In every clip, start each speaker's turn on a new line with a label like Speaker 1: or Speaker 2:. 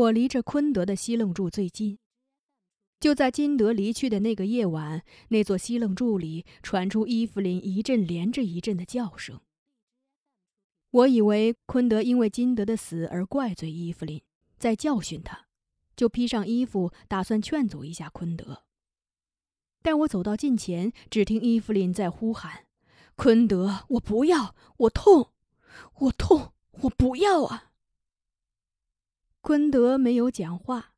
Speaker 1: 我离着昆德的西楞柱最近。就在金德离去的那个夜晚，那座西楞柱里传出伊芙琳一阵连着一阵的叫声。我以为昆德因为金德的死而怪罪伊芙琳，在教训他，就披上衣服，打算劝阻一下昆德。但我走到近前，只听伊芙琳在呼喊：“昆德，我不要，我痛，我痛，我不要啊！”昆德没有讲话，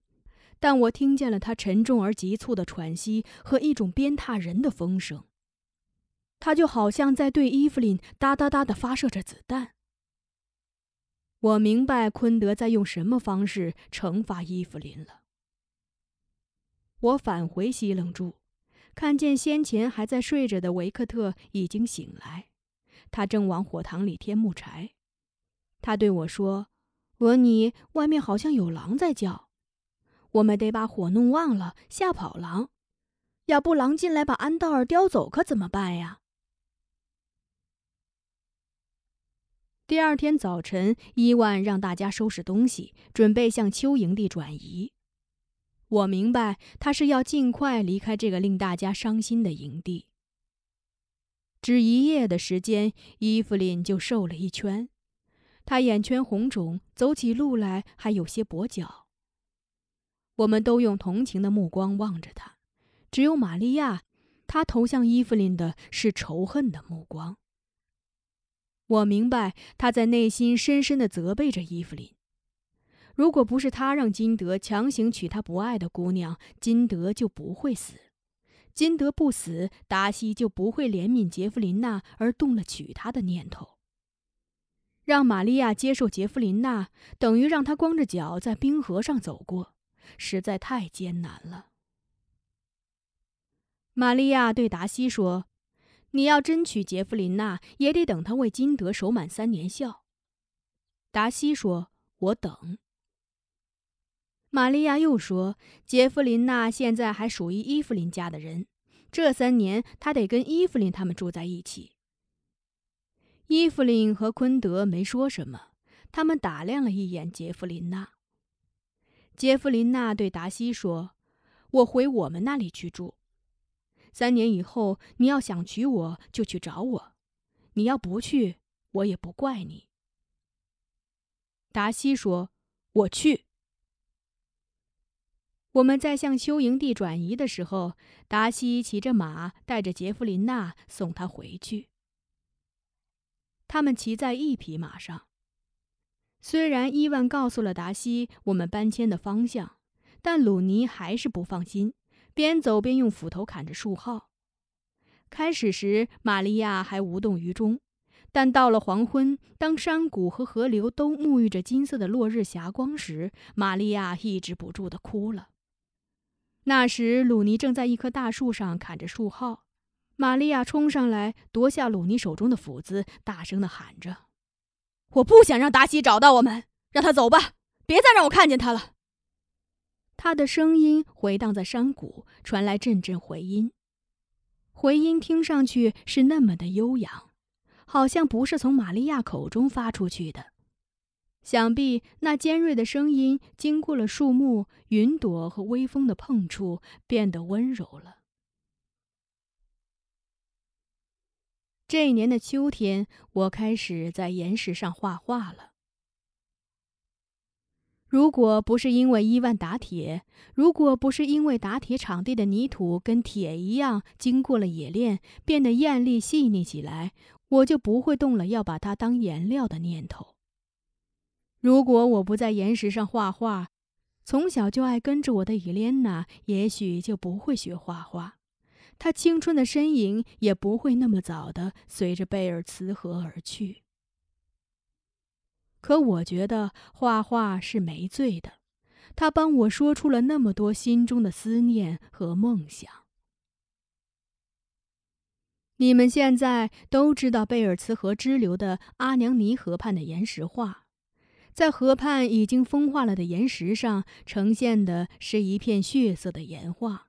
Speaker 1: 但我听见了他沉重而急促的喘息和一种鞭挞人的风声。他就好像在对伊芙琳哒哒哒的发射着子弹。我明白昆德在用什么方式惩罚伊芙琳了。我返回西冷柱。看见先前还在睡着的维克特已经醒来，他正往火塘里添木柴。他对我说：“俄尼，外面好像有狼在叫，我们得把火弄旺了，吓跑狼。要不狼进来把安道尔叼走，可怎么办呀？”第二天早晨，伊万让大家收拾东西，准备向秋营地转移。我明白，他是要尽快离开这个令大家伤心的营地。只一夜的时间，伊芙琳就瘦了一圈，他眼圈红肿，走起路来还有些跛脚。我们都用同情的目光望着他，只有玛利亚，她投向伊芙琳的是仇恨的目光。我明白，她在内心深深的责备着伊芙琳。如果不是他让金德强行娶他不爱的姑娘，金德就不会死。金德不死，达西就不会怜悯杰弗琳娜而动了娶她的念头。让玛利亚接受杰弗琳娜，等于让她光着脚在冰河上走过，实在太艰难了。玛利亚对达西说：“你要真娶杰弗琳娜，也得等她为金德守满三年孝。”达西说：“我等。”玛利亚又说：“杰弗琳娜现在还属于伊芙琳家的人，这三年她得跟伊芙琳他们住在一起。”伊芙琳和昆德没说什么，他们打量了一眼杰弗琳娜。杰弗琳娜对达西说：“我回我们那里去住。三年以后，你要想娶我就去找我；你要不去，我也不怪你。”达西说：“我去。”我们在向休营地转移的时候，达西骑着马带着杰弗琳娜送他回去。他们骑在一匹马上。虽然伊万告诉了达西我们搬迁的方向，但鲁尼还是不放心，边走边用斧头砍着树号。开始时，玛利亚还无动于衷，但到了黄昏，当山谷和河流都沐浴着金色的落日霞光时，玛利亚抑制不住的哭了。那时，鲁尼正在一棵大树上砍着树号。玛利亚冲上来，夺下鲁尼手中的斧子，大声的喊着：“我不想让达西找到我们，让他走吧，别再让我看见他了。”他的声音回荡在山谷，传来阵阵回音。回音听上去是那么的悠扬，好像不是从玛利亚口中发出去的。想必那尖锐的声音经过了树木、云朵和微风的碰触，变得温柔了。这一年的秋天，我开始在岩石上画画了。如果不是因为伊万打铁，如果不是因为打铁场地的泥土跟铁一样，经过了冶炼，变得艳丽细腻起来，我就不会动了要把它当颜料的念头。如果我不在岩石上画画，从小就爱跟着我的伊莲娜，也许就不会学画画，他青春的身影也不会那么早的随着贝尔茨河而去。可我觉得画画是没罪的，他帮我说出了那么多心中的思念和梦想。你们现在都知道贝尔茨河支流的阿娘尼河畔的岩石画。在河畔已经风化了的岩石上，呈现的是一片血色的岩画。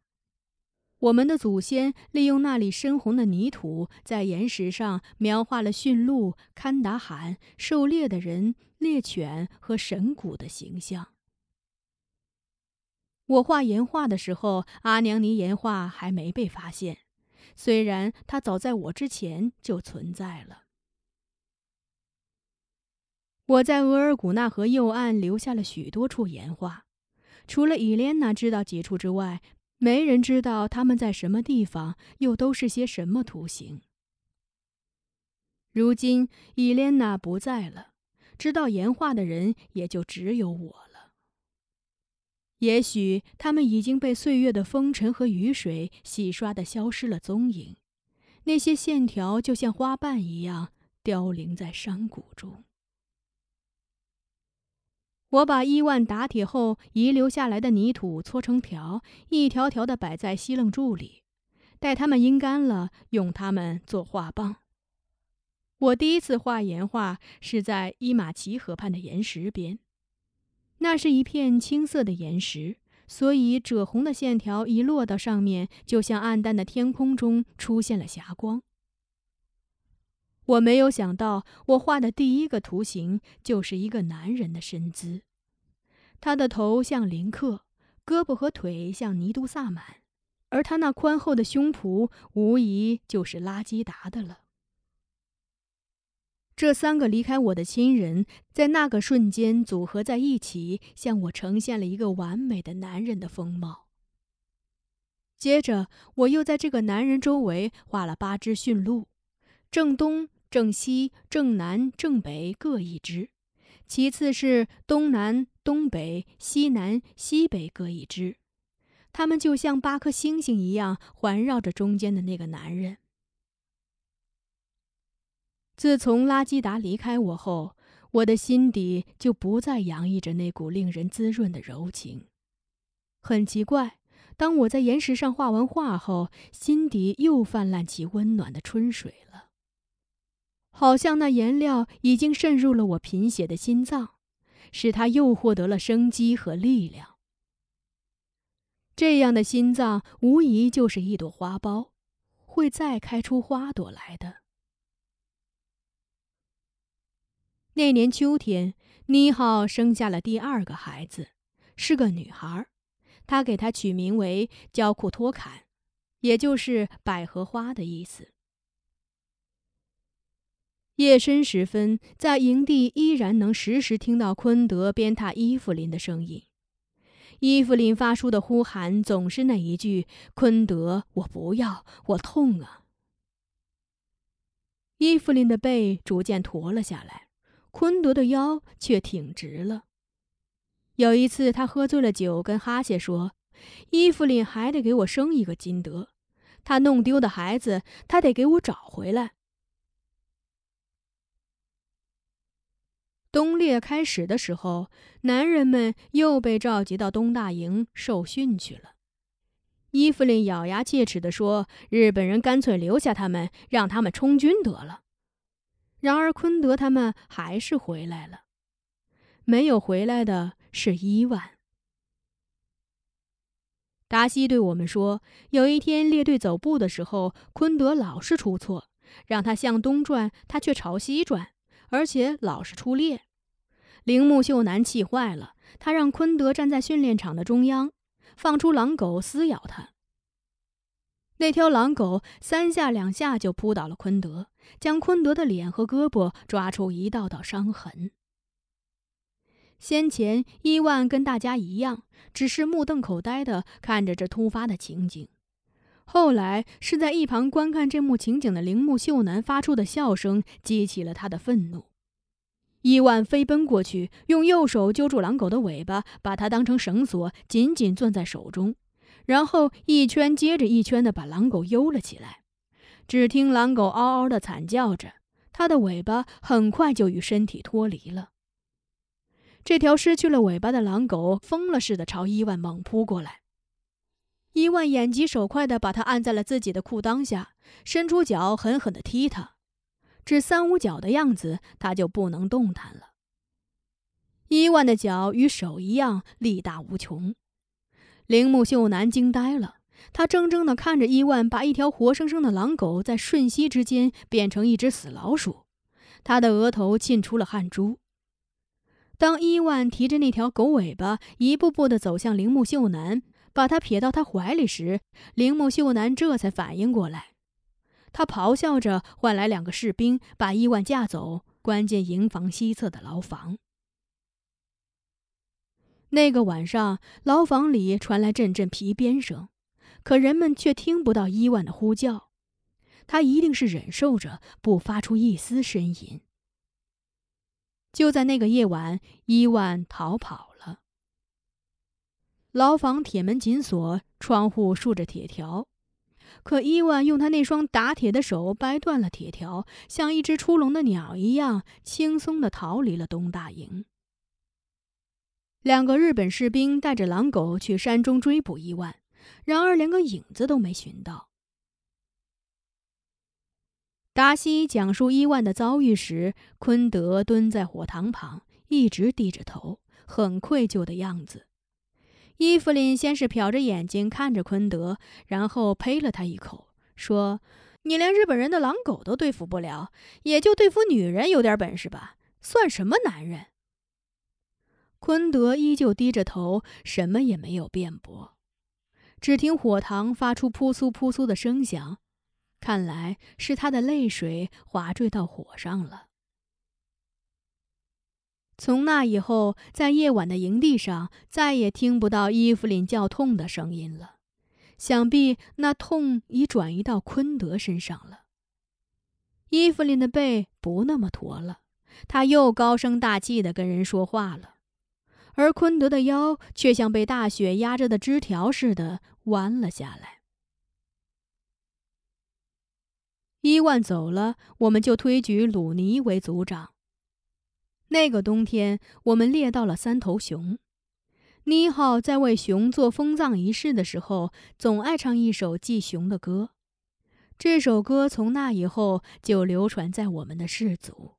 Speaker 1: 我们的祖先利用那里深红的泥土，在岩石上描画了驯鹿、堪达罕、狩猎的人、猎犬和神谷的形象。我画岩画的时候，阿娘尼岩画还没被发现，虽然它早在我之前就存在了。我在额尔古纳河右岸留下了许多处岩画，除了伊莲娜知道几处之外，没人知道他们在什么地方，又都是些什么图形。如今伊莲娜不在了，知道岩画的人也就只有我了。也许他们已经被岁月的风尘和雨水洗刷的消失了踪影，那些线条就像花瓣一样凋零在山谷中。我把伊万打铁后遗留下来的泥土搓成条，一条条的摆在西楞柱里，待它们阴干了，用它们做画棒。我第一次画岩画是在伊马奇河畔的岩石边，那是一片青色的岩石，所以赭红的线条一落到上面，就像暗淡的天空中出现了霞光。我没有想到，我画的第一个图形就是一个男人的身姿，他的头像林克，胳膊和腿像尼都萨满，而他那宽厚的胸脯无疑就是拉基达的了。这三个离开我的亲人，在那个瞬间组合在一起，向我呈现了一个完美的男人的风貌。接着，我又在这个男人周围画了八只驯鹿，正东。正西、正南、正北各一只，其次是东南、东北、西南、西北各一只，他们就像八颗星星一样环绕着中间的那个男人。自从拉基达离开我后，我的心底就不再洋溢着那股令人滋润的柔情。很奇怪，当我在岩石上画完画后，心底又泛滥起温暖的春水了。好像那颜料已经渗入了我贫血的心脏，使它又获得了生机和力量。这样的心脏无疑就是一朵花苞，会再开出花朵来的。那年秋天，妮浩生下了第二个孩子，是个女孩，他给她取名为焦库托坎，也就是百合花的意思。夜深时分，在营地依然能时时听到昆德鞭挞伊芙琳的声音。伊芙琳发出的呼喊总是那一句：“昆德，我不要，我痛啊！”伊芙琳的背逐渐驼了下来，昆德的腰却挺直了。有一次，他喝醉了酒，跟哈谢说：“伊芙琳还得给我生一个金德，他弄丢的孩子，他得给我找回来。”冬猎开始的时候，男人们又被召集到东大营受训去了。伊芙琳咬牙切齿地说：“日本人干脆留下他们，让他们充军得了。”然而昆德他们还是回来了。没有回来的是伊万。达西对我们说：“有一天列队走步的时候，昆德老是出错，让他向东转，他却朝西转。”而且老是出猎，铃木秀男气坏了，他让昆德站在训练场的中央，放出狼狗撕咬他。那条狼狗三下两下就扑倒了昆德，将昆德的脸和胳膊抓出一道道伤痕。先前伊万跟大家一样，只是目瞪口呆地看着这突发的情景。后来是在一旁观看这幕情景的铃木秀男发出的笑声激起了他的愤怒。伊万飞奔过去，用右手揪住狼狗的尾巴，把它当成绳索紧紧攥在手中，然后一圈接着一圈地把狼狗悠了起来。只听狼狗嗷嗷地惨叫着，它的尾巴很快就与身体脱离了。这条失去了尾巴的狼狗疯了似的朝伊万猛扑过来。伊万眼疾手快地把他按在了自己的裤裆下，伸出脚狠狠地踢他，只三五脚的样子，他就不能动弹了。伊万的脚与手一样力大无穷，铃木秀男惊呆了，他怔怔地看着伊万把一条活生生的狼狗在瞬息之间变成一只死老鼠，他的额头沁出了汗珠。当伊万提着那条狗尾巴，一步步地走向铃木秀男，把他撇到他怀里时，铃木秀男这才反应过来。他咆哮着唤来两个士兵，把伊万架走，关进营房西侧的牢房。那个晚上，牢房里传来阵阵皮鞭声，可人们却听不到伊万的呼叫。他一定是忍受着，不发出一丝呻吟。就在那个夜晚，伊万逃跑了。牢房铁门紧锁，窗户竖着铁条，可伊万用他那双打铁的手掰断了铁条，像一只出笼的鸟一样，轻松地逃离了东大营。两个日本士兵带着狼狗去山中追捕伊万，然而连个影子都没寻到。达西讲述伊万的遭遇时，昆德蹲在火塘旁，一直低着头，很愧疚的样子。伊芙琳先是瞟着眼睛看着昆德，然后呸了他一口，说：“你连日本人的狼狗都对付不了，也就对付女人有点本事吧？算什么男人？”昆德依旧低着头，什么也没有辩驳。只听火塘发出扑簌扑簌的声响。看来是他的泪水滑坠到火上了。从那以后，在夜晚的营地上，再也听不到伊芙琳叫痛的声音了。想必那痛已转移到昆德身上了。伊芙琳的背不那么驼了，他又高声大气地跟人说话了，而昆德的腰却像被大雪压着的枝条似的弯了下来。伊万走了，我们就推举鲁尼为族长。那个冬天，我们猎到了三头熊。尼浩在为熊做封葬仪式的时候，总爱唱一首祭熊的歌。这首歌从那以后就流传在我们的氏族。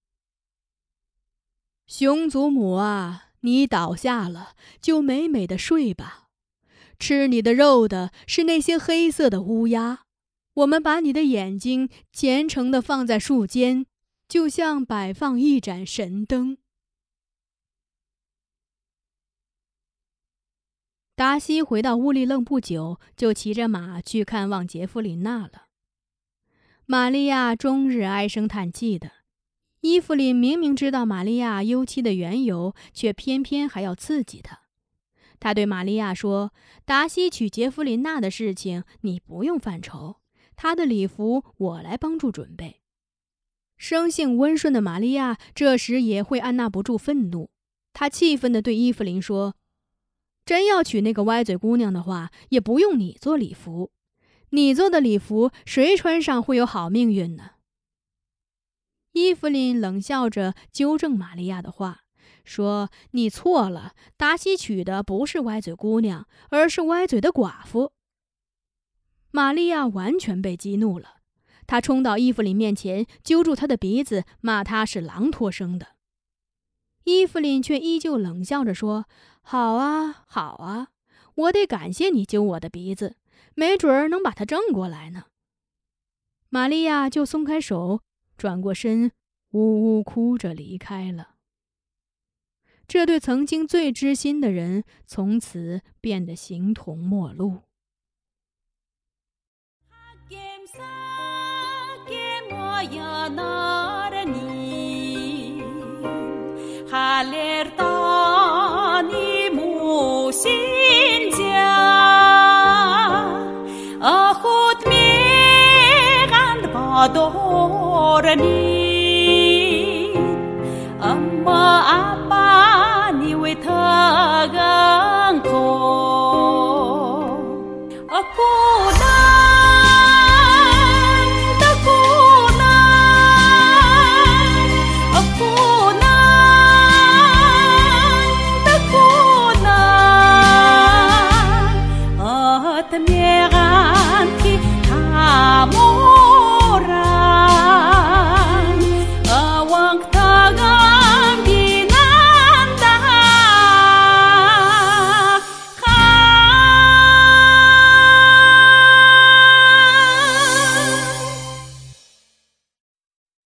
Speaker 1: 熊祖母啊，你倒下了，就美美的睡吧。吃你的肉的是那些黑色的乌鸦。我们把你的眼睛虔诚的放在树间，就像摆放一盏神灯。达西回到乌里楞不久，就骑着马去看望杰弗琳娜了。玛利亚终日唉声叹气的，伊芙琳明明知道玛利亚忧戚的缘由，却偏偏还要刺激她。他对玛利亚说：“达西娶杰弗琳娜的事情，你不用犯愁。”他的礼服我来帮助准备。生性温顺的玛利亚这时也会按捺不住愤怒，她气愤地对伊芙琳说：“真要娶那个歪嘴姑娘的话，也不用你做礼服。你做的礼服，谁穿上会有好命运呢？”伊芙琳冷笑着纠正玛利亚的话，说：“你错了，达西娶的不是歪嘴姑娘，而是歪嘴的寡妇。”玛利亚完全被激怒了，他冲到伊芙琳面前，揪住她的鼻子，骂她是狼托生的。伊芙琳却依旧冷笑着说：“好啊，好啊，我得感谢你揪我的鼻子，没准儿能把它正过来呢。”玛利亚就松开手，转过身，呜呜哭着离开了。这对曾经最知心的人，从此变得形同陌路。
Speaker 2: 呀那个你哈利儿大你母心疆阿赫特米干巴多的面。